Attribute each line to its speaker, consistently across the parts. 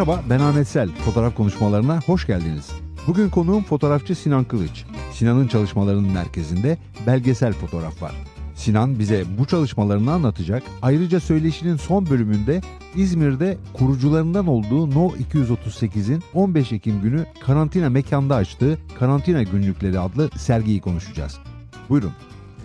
Speaker 1: Merhaba ben Ahmet Sel. Fotoğraf konuşmalarına hoş geldiniz. Bugün konuğum fotoğrafçı Sinan Kılıç. Sinan'ın çalışmalarının merkezinde belgesel fotoğraf var. Sinan bize bu çalışmalarını anlatacak. Ayrıca söyleşinin son bölümünde İzmir'de kurucularından olduğu No 238'in 15 Ekim günü karantina mekanda açtığı Karantina Günlükleri adlı sergiyi konuşacağız. Buyurun.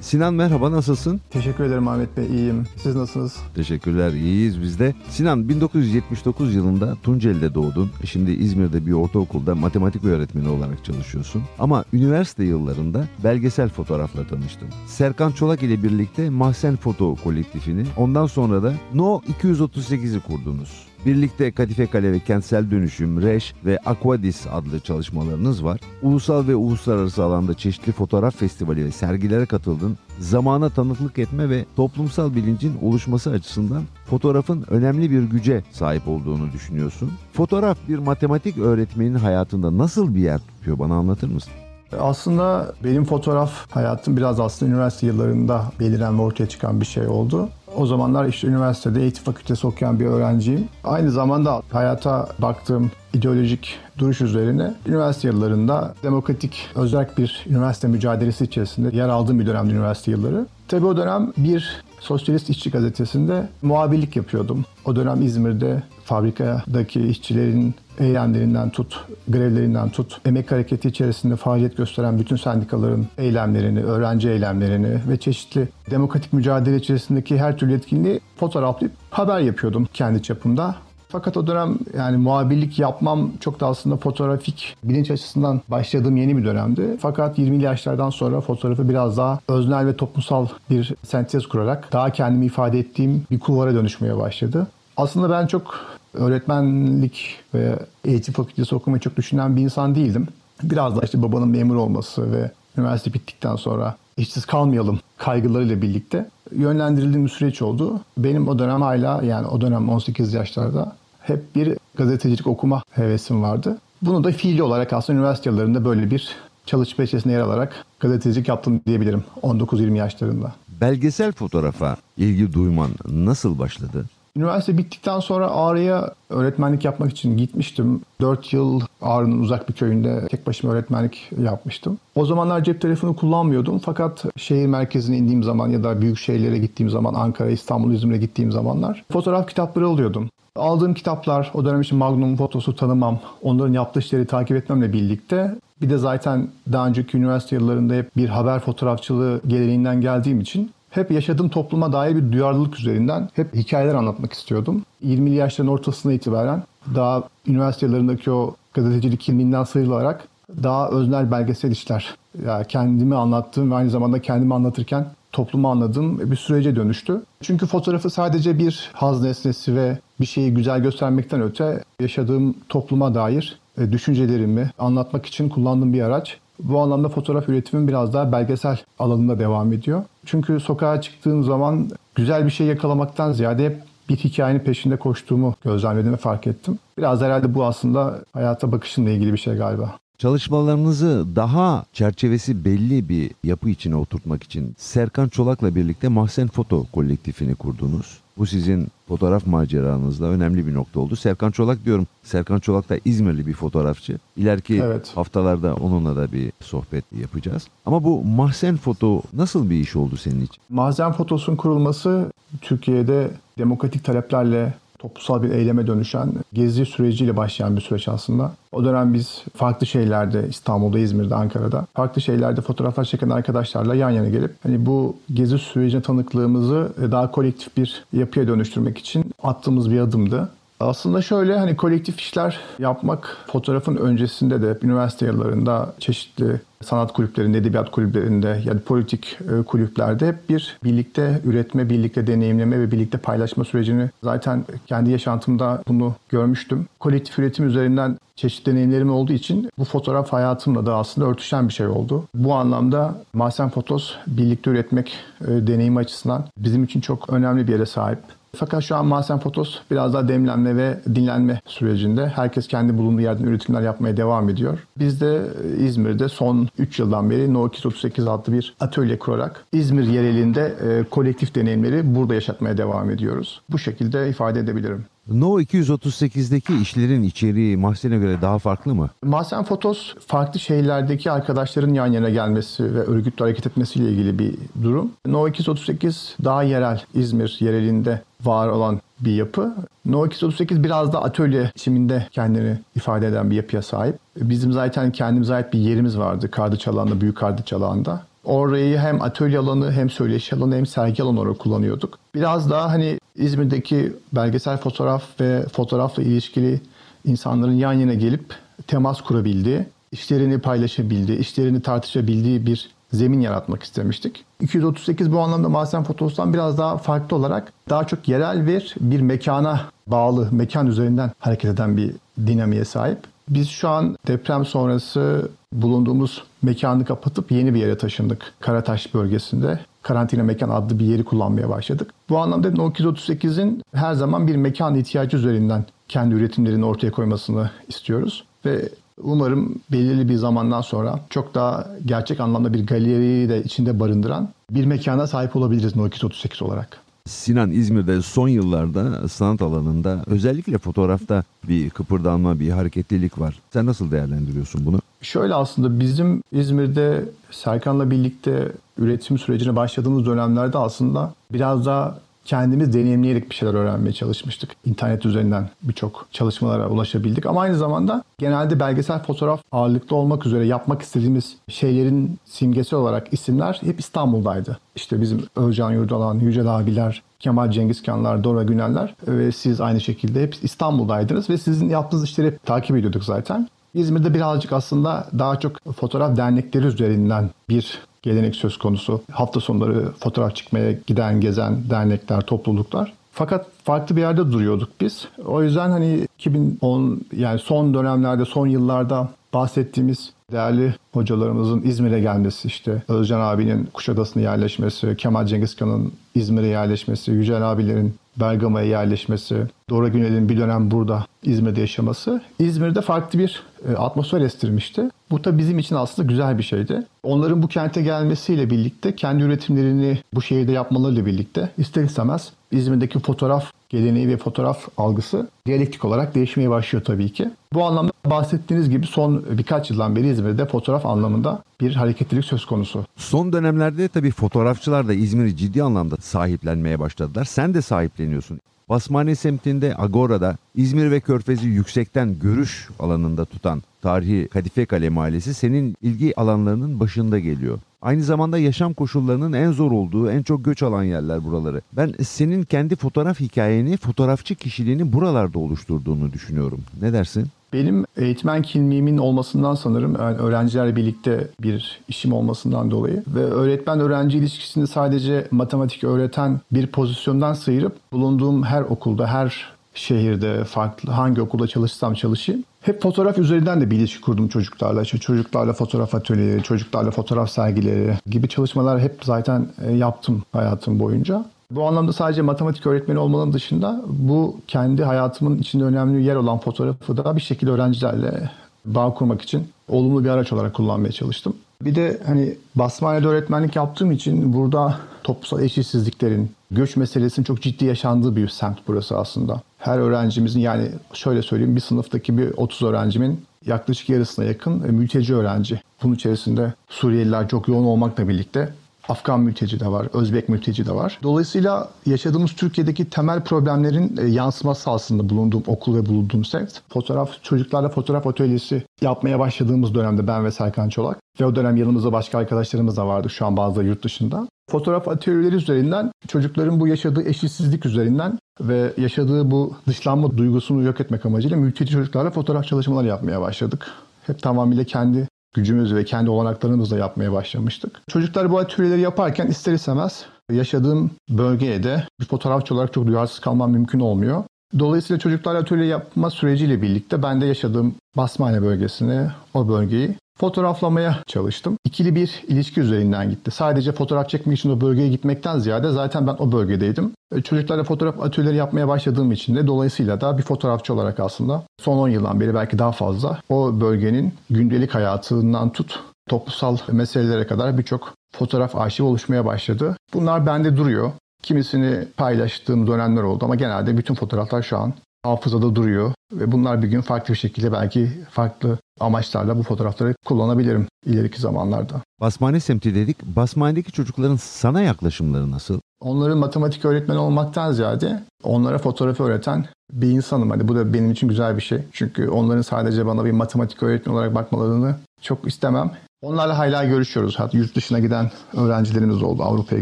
Speaker 1: Sinan merhaba nasılsın?
Speaker 2: Teşekkür ederim Ahmet Bey, iyiyim. Siz nasılsınız?
Speaker 1: Teşekkürler, iyiyiz biz de. Sinan 1979 yılında Tunceli'de doğdun. Şimdi İzmir'de bir ortaokulda matematik öğretmeni olarak çalışıyorsun. Ama üniversite yıllarında belgesel fotoğrafla tanıştın. Serkan Çolak ile birlikte Mahsen Foto kolektifini, ondan sonra da No 238'i kurdunuz. Birlikte Kadife Kale ve Kentsel Dönüşüm, Reş ve Aquadis adlı çalışmalarınız var. Ulusal ve uluslararası alanda çeşitli fotoğraf festivali ve sergilere katıldın. Zamana tanıklık etme ve toplumsal bilincin oluşması açısından fotoğrafın önemli bir güce sahip olduğunu düşünüyorsun. Fotoğraf bir matematik öğretmenin hayatında nasıl bir yer tutuyor bana anlatır mısın?
Speaker 2: Aslında benim fotoğraf hayatım biraz aslında üniversite yıllarında beliren ve ortaya çıkan bir şey oldu. O zamanlar işte üniversitede eğitim fakültesi okuyan bir öğrenciyim. Aynı zamanda hayata baktığım ideolojik duruş üzerine üniversite yıllarında demokratik özerk bir üniversite mücadelesi içerisinde yer aldığım bir dönemde üniversite yılları. Tabii o dönem bir Sosyalist İşçi Gazetesi'nde muhabirlik yapıyordum. O dönem İzmir'de fabrikadaki işçilerin eylemlerinden tut, grevlerinden tut, emek hareketi içerisinde faaliyet gösteren bütün sendikaların eylemlerini, öğrenci eylemlerini ve çeşitli demokratik mücadele içerisindeki her türlü etkinliği fotoğraflayıp haber yapıyordum kendi çapımda. Fakat o dönem yani muhabirlik yapmam çok da aslında fotoğrafik bilinç açısından başladığım yeni bir dönemdi. Fakat 20'li yaşlardan sonra fotoğrafı biraz daha öznel ve toplumsal bir sentez kurarak daha kendimi ifade ettiğim bir kulvara dönüşmeye başladı. Aslında ben çok öğretmenlik ve eğitim fakültesi okumayı çok düşünen bir insan değildim. Biraz da işte babanın memur olması ve üniversite bittikten sonra işsiz kalmayalım kaygılarıyla birlikte yönlendirildiğim bir süreç oldu. Benim o dönem hala yani o dönem 18 yaşlarda hep bir gazetecilik okuma hevesim vardı. Bunu da fiili olarak aslında üniversite yıllarında böyle bir çalışma içerisinde yer alarak gazetecilik yaptım diyebilirim 19-20 yaşlarında.
Speaker 1: Belgesel fotoğrafa ilgi duyman nasıl başladı?
Speaker 2: Üniversite bittikten sonra Ağrı'ya öğretmenlik yapmak için gitmiştim. 4 yıl Ağrı'nın uzak bir köyünde tek başıma öğretmenlik yapmıştım. O zamanlar cep telefonu kullanmıyordum fakat şehir merkezine indiğim zaman ya da büyük şehirlere gittiğim zaman Ankara, İstanbul, İzmir'e gittiğim zamanlar fotoğraf kitapları alıyordum. Aldığım kitaplar o dönem için Magnum fotosu tanımam, onların yaptığı işleri takip etmemle birlikte bir de zaten daha önceki üniversite yıllarında hep bir haber fotoğrafçılığı geleneğinden geldiğim için hep yaşadığım topluma dair bir duyarlılık üzerinden hep hikayeler anlatmak istiyordum. 20'li yaşların ortasına itibaren daha üniversite yıllarındaki o gazetecilik kimliğinden sıyrılarak daha öznel belgesel işler, yani kendimi anlattığım ve aynı zamanda kendimi anlatırken toplumu anladığım bir sürece dönüştü. Çünkü fotoğrafı sadece bir haz nesnesi ve bir şeyi güzel göstermekten öte yaşadığım topluma dair e, düşüncelerimi anlatmak için kullandığım bir araç. Bu anlamda fotoğraf üretimim biraz daha belgesel alanında devam ediyor. Çünkü sokağa çıktığım zaman güzel bir şey yakalamaktan ziyade bir hikayenin peşinde koştuğumu gözlemledim ve fark ettim. Biraz herhalde bu aslında hayata bakışımla ilgili bir şey galiba.
Speaker 1: Çalışmalarınızı daha çerçevesi belli bir yapı içine oturtmak için Serkan Çolak'la birlikte Mahsen Foto kolektifini kurdunuz. Bu sizin fotoğraf maceranızda önemli bir nokta oldu. Serkan Çolak diyorum. Serkan Çolak da İzmirli bir fotoğrafçı. İleriki
Speaker 2: Evet.
Speaker 1: haftalarda onunla da bir sohbet yapacağız. Ama bu Mahsen Foto nasıl bir iş oldu senin için?
Speaker 2: Malzem fotosun kurulması Türkiye'de demokratik taleplerle toplumsal bir eyleme dönüşen gezi süreciyle başlayan bir süreç aslında. O dönem biz farklı şehirlerde İstanbul'da, İzmir'de, Ankara'da farklı şehirlerde fotoğraflar çeken arkadaşlarla yan yana gelip hani bu gezi sürecine tanıklığımızı daha kolektif bir yapıya dönüştürmek için attığımız bir adımdı. Aslında şöyle hani kolektif işler yapmak fotoğrafın öncesinde de üniversite yıllarında çeşitli sanat kulüplerinde, edebiyat kulüplerinde yani politik e, kulüplerde hep bir birlikte üretme, birlikte deneyimleme ve birlikte paylaşma sürecini zaten kendi yaşantımda bunu görmüştüm. Kolektif üretim üzerinden çeşitli deneyimlerim olduğu için bu fotoğraf hayatımla da aslında örtüşen bir şey oldu. Bu anlamda Mahsen Fotos birlikte üretmek e, deneyimi açısından bizim için çok önemli bir yere sahip. Fakat şu an Mahsen Fotos biraz daha demlenme ve dinlenme sürecinde. Herkes kendi bulunduğu yerden üretimler yapmaya devam ediyor. Biz de İzmir'de son 3 yıldan beri No 238 adlı bir atölye kurarak İzmir yerelinde e, kolektif deneyimleri burada yaşatmaya devam ediyoruz. Bu şekilde ifade edebilirim.
Speaker 1: No 238'deki işlerin içeriği Mahsen'e göre daha farklı mı?
Speaker 2: Mahsen Fotos farklı şehirlerdeki arkadaşların yan yana gelmesi ve örgütle hareket etmesiyle ilgili bir durum. No 238 daha yerel, İzmir yerelinde var olan bir yapı. No 238 biraz da atölye biçiminde kendini ifade eden bir yapıya sahip. Bizim zaten kendimize ait bir yerimiz vardı Kardıçalan'da, Büyük Kardıçalan'da. Orayı hem atölye alanı hem söyleşi alanı hem sergi alanı olarak kullanıyorduk. Biraz daha hani İzmir'deki belgesel fotoğraf ve fotoğrafla ilişkili insanların yan yana gelip temas kurabildiği, işlerini paylaşabildiği, işlerini tartışabildiği bir zemin yaratmak istemiştik. 238 bu anlamda Mahsen Fotos'tan biraz daha farklı olarak daha çok yerel bir bir mekana bağlı, mekan üzerinden hareket eden bir dinamiğe sahip. Biz şu an deprem sonrası bulunduğumuz mekanı kapatıp yeni bir yere taşındık. Karataş bölgesinde. Karantina Mekan adlı bir yeri kullanmaya başladık. Bu anlamda No 238'in her zaman bir mekan ihtiyacı üzerinden kendi üretimlerini ortaya koymasını istiyoruz. Ve umarım belirli bir zamandan sonra çok daha gerçek anlamda bir galeriyi de içinde barındıran bir mekana sahip olabiliriz No 238 olarak.
Speaker 1: Sinan İzmir'de son yıllarda sanat alanında özellikle fotoğrafta bir kıpırdanma, bir hareketlilik var. Sen nasıl değerlendiriyorsun bunu?
Speaker 2: Şöyle aslında bizim İzmir'de Serkan'la birlikte üretim sürecine başladığımız dönemlerde aslında biraz daha kendimiz deneyimleyerek bir şeyler öğrenmeye çalışmıştık. İnternet üzerinden birçok çalışmalara ulaşabildik ama aynı zamanda genelde belgesel fotoğraf ağırlıklı olmak üzere yapmak istediğimiz şeylerin simgesi olarak isimler hep İstanbul'daydı. İşte bizim Özcan Yurdalan, Yücel abiler, Kemal Cengizkanlar, Dora Güneller ve siz aynı şekilde hep İstanbul'daydınız ve sizin yaptığınız işleri hep takip ediyorduk zaten. İzmir'de birazcık aslında daha çok fotoğraf dernekleri üzerinden bir gelenek söz konusu. Hafta sonları fotoğraf çıkmaya giden, gezen dernekler, topluluklar. Fakat farklı bir yerde duruyorduk biz. O yüzden hani 2010 yani son dönemlerde, son yıllarda bahsettiğimiz değerli hocalarımızın İzmir'e gelmesi işte Özcan abinin Kuşadası'na yerleşmesi, Kemal Cengizkan'ın İzmir'e yerleşmesi, Yücel abilerin Bergama'ya yerleşmesi, Dora Günel'in bir dönem burada İzmir'de yaşaması İzmir'de farklı bir e, atmosfer estirmişti. Bu da bizim için aslında güzel bir şeydi. Onların bu kente gelmesiyle birlikte kendi üretimlerini bu şehirde yapmalarıyla birlikte ister istemez İzmir'deki fotoğraf geleneği ve fotoğraf algısı diyalektik olarak değişmeye başlıyor tabii ki. Bu anlamda bahsettiğiniz gibi son birkaç yıldan beri İzmir'de fotoğraf anlamında bir hareketlilik söz konusu.
Speaker 1: Son dönemlerde tabii fotoğrafçılar da İzmir'i ciddi anlamda sahiplenmeye başladılar. Sen de sahipleniyorsun. Basmane semtinde Agora'da İzmir ve Körfez'i yüksekten görüş alanında tutan tarihi Kadife Kale Mahallesi senin ilgi alanlarının başında geliyor. Aynı zamanda yaşam koşullarının en zor olduğu, en çok göç alan yerler buraları. Ben senin kendi fotoğraf hikayeni, fotoğrafçı kişiliğini buralarda oluşturduğunu düşünüyorum. Ne dersin?
Speaker 2: Benim eğitmen kimliğimin olmasından sanırım yani öğrencilerle birlikte bir işim olmasından dolayı ve öğretmen öğrenci ilişkisini sadece matematik öğreten bir pozisyondan sıyırıp bulunduğum her okulda, her şehirde, farklı hangi okulda çalışsam çalışayım hep fotoğraf üzerinden de bir ilişki kurdum çocuklarla. İşte çocuklarla fotoğraf atölyeleri, çocuklarla fotoğraf sergileri gibi çalışmalar hep zaten e, yaptım hayatım boyunca. Bu anlamda sadece matematik öğretmeni olmanın dışında bu kendi hayatımın içinde önemli yer olan fotoğrafı da bir şekilde öğrencilerle bağ kurmak için olumlu bir araç olarak kullanmaya çalıştım. Bir de hani Basmane'de öğretmenlik yaptığım için burada toplumsal eşitsizliklerin, göç meselesinin çok ciddi yaşandığı bir semt burası aslında. Her öğrencimizin yani şöyle söyleyeyim bir sınıftaki bir 30 öğrencimin yaklaşık yarısına yakın mülteci öğrenci. Bunun içerisinde Suriyeliler çok yoğun olmakla birlikte Afgan mülteci de var, Özbek mülteci de var. Dolayısıyla yaşadığımız Türkiye'deki temel problemlerin e, yansıması aslında bulunduğum okul ve bulunduğum semt. Fotoğraf, çocuklarla fotoğraf atölyesi yapmaya başladığımız dönemde ben ve Serkan Çolak ve o dönem yanımızda başka arkadaşlarımız da vardı şu an bazıları yurt dışında. Fotoğraf atölyeleri üzerinden çocukların bu yaşadığı eşitsizlik üzerinden ve yaşadığı bu dışlanma duygusunu yok etmek amacıyla mülteci çocuklarla fotoğraf çalışmaları yapmaya başladık. Hep tamamıyla kendi gücümüz ve kendi olanaklarımızla yapmaya başlamıştık. Çocuklar bu atölyeleri yaparken ister istemez yaşadığım bölgeye de bir fotoğrafçı olarak çok duyarsız kalmam mümkün olmuyor. Dolayısıyla çocuklarla atölye yapma süreciyle birlikte ben de yaşadığım Basmane bölgesini, o bölgeyi fotoğraflamaya çalıştım. İkili bir ilişki üzerinden gitti. Sadece fotoğraf çekmek için o bölgeye gitmekten ziyade zaten ben o bölgedeydim. E, çocuklarla fotoğraf atölyeleri yapmaya başladığım için de dolayısıyla da bir fotoğrafçı olarak aslında son 10 yıldan beri belki daha fazla o bölgenin gündelik hayatından tut toplumsal meselelere kadar birçok fotoğraf arşivi oluşmaya başladı. Bunlar bende duruyor. Kimisini paylaştığım dönemler oldu ama genelde bütün fotoğraflar şu an hafızada duruyor ve bunlar bir gün farklı bir şekilde belki farklı amaçlarla bu fotoğrafları kullanabilirim ileriki zamanlarda.
Speaker 1: Basmane semti dedik. Basmanedeki çocukların sana yaklaşımları nasıl?
Speaker 2: Onların matematik öğretmeni olmaktan ziyade onlara fotoğrafı öğreten bir insanım. Hani bu da benim için güzel bir şey. Çünkü onların sadece bana bir matematik öğretmeni olarak bakmalarını çok istemem. Onlarla hala görüşüyoruz. Hatta yurt dışına giden öğrencilerimiz oldu. Avrupa'ya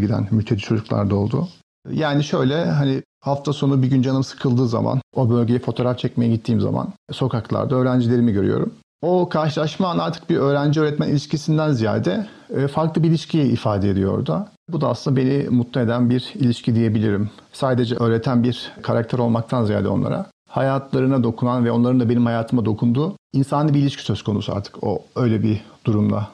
Speaker 2: giden mülteci çocuklar da oldu. Yani şöyle hani hafta sonu bir gün canım sıkıldığı zaman o bölgeye fotoğraf çekmeye gittiğim zaman sokaklarda öğrencilerimi görüyorum. O karşılaşma artık bir öğrenci öğretmen ilişkisinden ziyade e, farklı bir ilişkiyi ifade ediyor orada. Bu da aslında beni mutlu eden bir ilişki diyebilirim. Sadece öğreten bir karakter olmaktan ziyade onlara hayatlarına dokunan ve onların da benim hayatıma dokunduğu insani bir ilişki söz konusu artık o öyle bir durumda.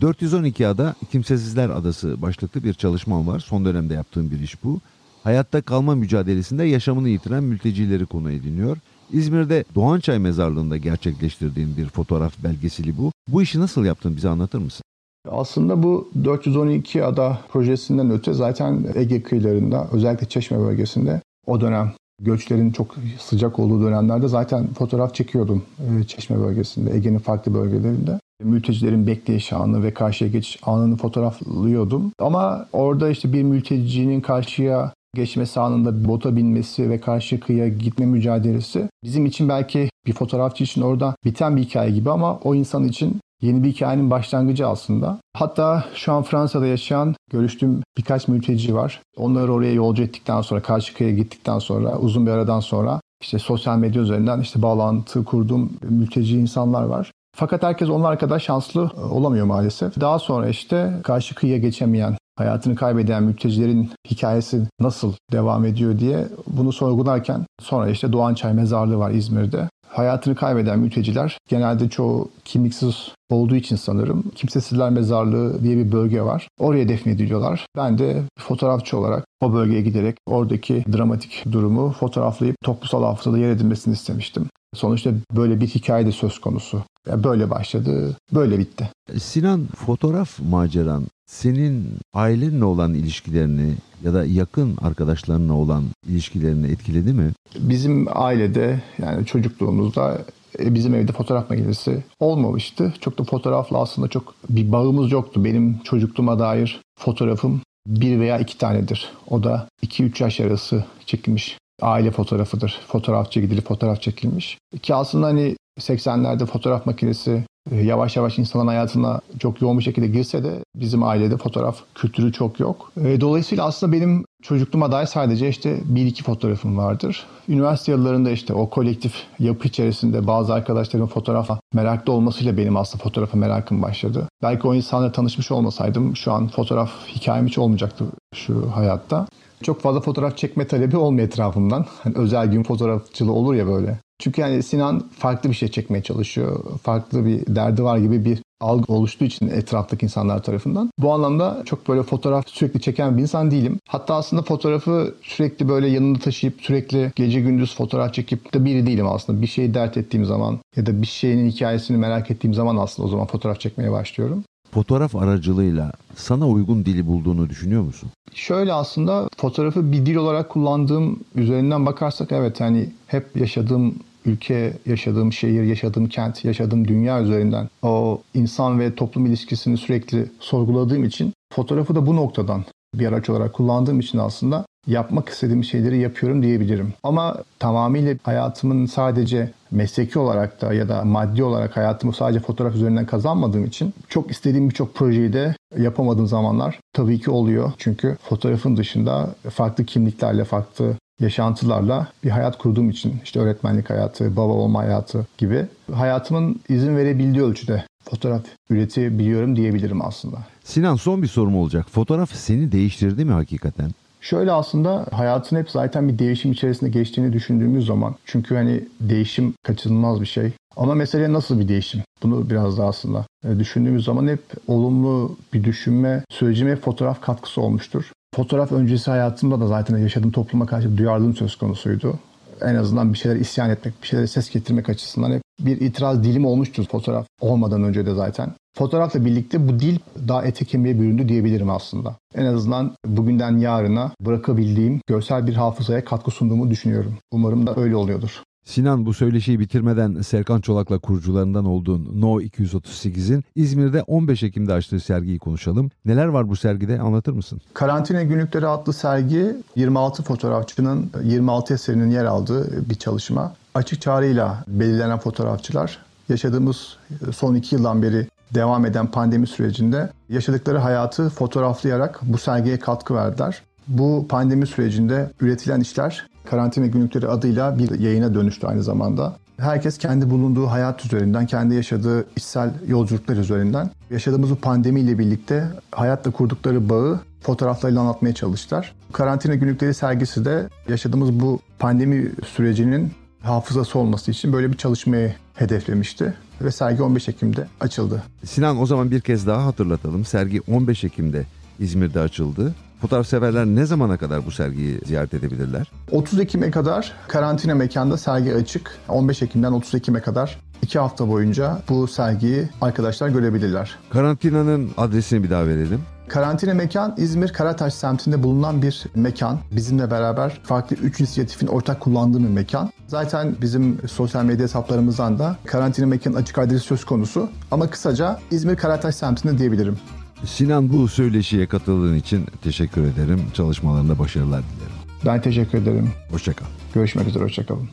Speaker 1: 412 ada Kimsesizler Adası başlıklı bir çalışmam var. Son dönemde yaptığım bir iş bu. Hayatta kalma mücadelesinde yaşamını yitiren mültecileri konu ediniyor. İzmir'de Doğançay Mezarlığı'nda gerçekleştirdiğin bir fotoğraf belgeseli bu. Bu işi nasıl yaptın bize anlatır mısın?
Speaker 2: Aslında bu 412 ada projesinden öte zaten Ege kıyılarında özellikle Çeşme bölgesinde o dönem göçlerin çok sıcak olduğu dönemlerde zaten fotoğraf çekiyordum e, Çeşme bölgesinde, Ege'nin farklı bölgelerinde. Mültecilerin bekleyiş anı ve karşıya geçiş anını fotoğraflıyordum. Ama orada işte bir mültecinin karşıya geçmesi anında bota binmesi ve karşı kıyıya gitme mücadelesi bizim için belki bir fotoğrafçı için orada biten bir hikaye gibi ama o insan için yeni bir hikayenin başlangıcı aslında. Hatta şu an Fransa'da yaşayan görüştüğüm birkaç mülteci var. Onları oraya yolcu ettikten sonra, karşı kıyıya gittikten sonra, uzun bir aradan sonra işte sosyal medya üzerinden işte bağlantı kurduğum mülteci insanlar var. Fakat herkes onlar kadar şanslı olamıyor maalesef. Daha sonra işte karşı kıyıya geçemeyen hayatını kaybeden mültecilerin hikayesi nasıl devam ediyor diye bunu sorgularken sonra işte Doğan Çay Mezarlığı var İzmir'de. Hayatını kaybeden mülteciler genelde çoğu kimliksiz olduğu için sanırım Kimsesizler Mezarlığı diye bir bölge var. Oraya defnediliyorlar. Ben de fotoğrafçı olarak o bölgeye giderek oradaki dramatik durumu fotoğraflayıp toplumsal hafızada yer edilmesini istemiştim. Sonuçta böyle bir hikaye de söz konusu. Yani böyle başladı, böyle bitti.
Speaker 1: Sinan fotoğraf maceran senin ailenle olan ilişkilerini ya da yakın arkadaşlarınla olan ilişkilerini etkiledi mi?
Speaker 2: Bizim ailede yani çocukluğumuzda e, bizim evde fotoğraf makinesi olmamıştı. Çok da fotoğrafla aslında çok bir bağımız yoktu. Benim çocukluğuma dair fotoğrafım bir veya iki tanedir. O da 2-3 yaş arası çekilmiş aile fotoğrafıdır. Fotoğrafçı gidilip fotoğraf çekilmiş. Ki aslında hani 80'lerde fotoğraf makinesi e, yavaş yavaş insanların hayatına çok yoğun bir şekilde girse de bizim ailede fotoğraf kültürü çok yok. E, dolayısıyla aslında benim çocukluğuma dair sadece işte bir iki fotoğrafım vardır. Üniversite yıllarında işte o kolektif yapı içerisinde bazı arkadaşlarımın fotoğrafa meraklı olmasıyla benim aslında fotoğrafa merakım başladı. Belki o insanla tanışmış olmasaydım şu an fotoğraf hikayem hiç olmayacaktı şu hayatta. Çok fazla fotoğraf çekme talebi olmuyor etrafımdan. Hani özel gün fotoğrafçılığı olur ya böyle. Çünkü yani Sinan farklı bir şey çekmeye çalışıyor. Farklı bir derdi var gibi bir algı oluştuğu için etraftaki insanlar tarafından. Bu anlamda çok böyle fotoğraf sürekli çeken bir insan değilim. Hatta aslında fotoğrafı sürekli böyle yanında taşıyıp sürekli gece gündüz fotoğraf çekip de biri değilim aslında. Bir şeyi dert ettiğim zaman ya da bir şeyin hikayesini merak ettiğim zaman aslında o zaman fotoğraf çekmeye başlıyorum
Speaker 1: fotoğraf aracılığıyla sana uygun dili bulduğunu düşünüyor musun?
Speaker 2: Şöyle aslında fotoğrafı bir dil olarak kullandığım üzerinden bakarsak evet hani hep yaşadığım ülke, yaşadığım şehir, yaşadığım kent, yaşadığım dünya üzerinden o insan ve toplum ilişkisini sürekli sorguladığım için fotoğrafı da bu noktadan bir araç olarak kullandığım için aslında yapmak istediğim şeyleri yapıyorum diyebilirim. Ama tamamıyla hayatımın sadece mesleki olarak da ya da maddi olarak hayatımı sadece fotoğraf üzerinden kazanmadığım için çok istediğim birçok projeyi de yapamadığım zamanlar tabii ki oluyor. Çünkü fotoğrafın dışında farklı kimliklerle, farklı yaşantılarla bir hayat kurduğum için işte öğretmenlik hayatı, baba olma hayatı gibi hayatımın izin verebildiği ölçüde fotoğraf üretebiliyorum diyebilirim aslında.
Speaker 1: Sinan son bir sorum olacak. Fotoğraf seni değiştirdi mi hakikaten?
Speaker 2: Şöyle aslında hayatın hep zaten bir değişim içerisinde geçtiğini düşündüğümüz zaman çünkü hani değişim kaçınılmaz bir şey. Ama mesele nasıl bir değişim? Bunu biraz daha aslında e, düşündüğümüz zaman hep olumlu bir düşünme sürecime fotoğraf katkısı olmuştur. Fotoğraf öncesi hayatımda da zaten yaşadığım topluma karşı duyarlılığım söz konusuydu. En azından bir şeyler isyan etmek, bir şeylere ses getirmek açısından hep bir itiraz dilim olmuştur fotoğraf olmadan önce de zaten. Fotoğrafla birlikte bu dil daha ete kemiğe büründü diyebilirim aslında. En azından bugünden yarına bırakabildiğim görsel bir hafızaya katkı sunduğumu düşünüyorum. Umarım da öyle oluyordur.
Speaker 1: Sinan bu söyleşiyi bitirmeden Serkan Çolak'la kurucularından olduğun No 238'in İzmir'de 15 Ekim'de açtığı sergiyi konuşalım. Neler var bu sergide anlatır mısın?
Speaker 2: Karantina Günlükleri adlı sergi 26 fotoğrafçının 26 eserinin yer aldığı bir çalışma. Açık çağrıyla belirlenen fotoğrafçılar yaşadığımız son iki yıldan beri devam eden pandemi sürecinde yaşadıkları hayatı fotoğraflayarak bu sergiye katkı verdiler. Bu pandemi sürecinde üretilen işler Karantina Günlükleri adıyla bir yayına dönüştü aynı zamanda. Herkes kendi bulunduğu hayat üzerinden, kendi yaşadığı içsel yolculuklar üzerinden yaşadığımız bu pandemiyle birlikte hayatla kurdukları bağı fotoğraflarıyla anlatmaya çalıştılar. Karantina Günlükleri sergisi de yaşadığımız bu pandemi sürecinin hafızası olması için böyle bir çalışmayı hedeflemişti ve sergi 15 Ekim'de açıldı.
Speaker 1: Sinan o zaman bir kez daha hatırlatalım. Sergi 15 Ekim'de İzmir'de açıldı. Fotoğraf severler ne zamana kadar bu sergiyi ziyaret edebilirler?
Speaker 2: 30 Ekim'e kadar karantina mekanda sergi açık. 15 Ekim'den 30 Ekim'e kadar 2 hafta boyunca bu sergiyi arkadaşlar görebilirler.
Speaker 1: Karantinanın adresini bir daha verelim.
Speaker 2: Karantina mekan İzmir Karataş semtinde bulunan bir mekan. Bizimle beraber farklı 3 inisiyatifin ortak kullandığı bir mekan. Zaten bizim sosyal medya hesaplarımızdan da karantina mekanın açık adresi söz konusu. Ama kısaca İzmir Karataş semtinde diyebilirim.
Speaker 1: Sinan bu söyleşiye katıldığın için teşekkür ederim. Çalışmalarında başarılar dilerim.
Speaker 2: Ben teşekkür ederim.
Speaker 1: Hoşçakal.
Speaker 2: Görüşmek üzere, hoşçakalın.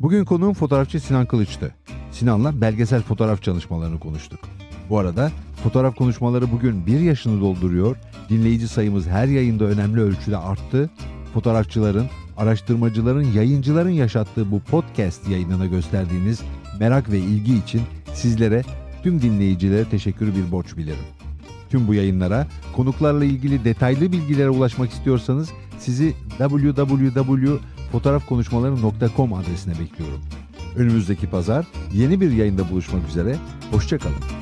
Speaker 1: Bugün konuğum fotoğrafçı Sinan Kılıç'tı. Sinan'la belgesel fotoğraf çalışmalarını konuştuk. Bu arada fotoğraf konuşmaları bugün bir yaşını dolduruyor. Dinleyici sayımız her yayında önemli ölçüde arttı. Fotoğrafçıların, araştırmacıların, yayıncıların yaşattığı bu podcast yayınına gösterdiğiniz merak ve ilgi için sizlere, tüm dinleyicilere teşekkürü bir borç bilirim. Tüm bu yayınlara, konuklarla ilgili detaylı bilgilere ulaşmak istiyorsanız sizi www.fotoğrafkonuşmaları.com adresine bekliyorum. Önümüzdeki pazar yeni bir yayında buluşmak üzere. Hoşçakalın.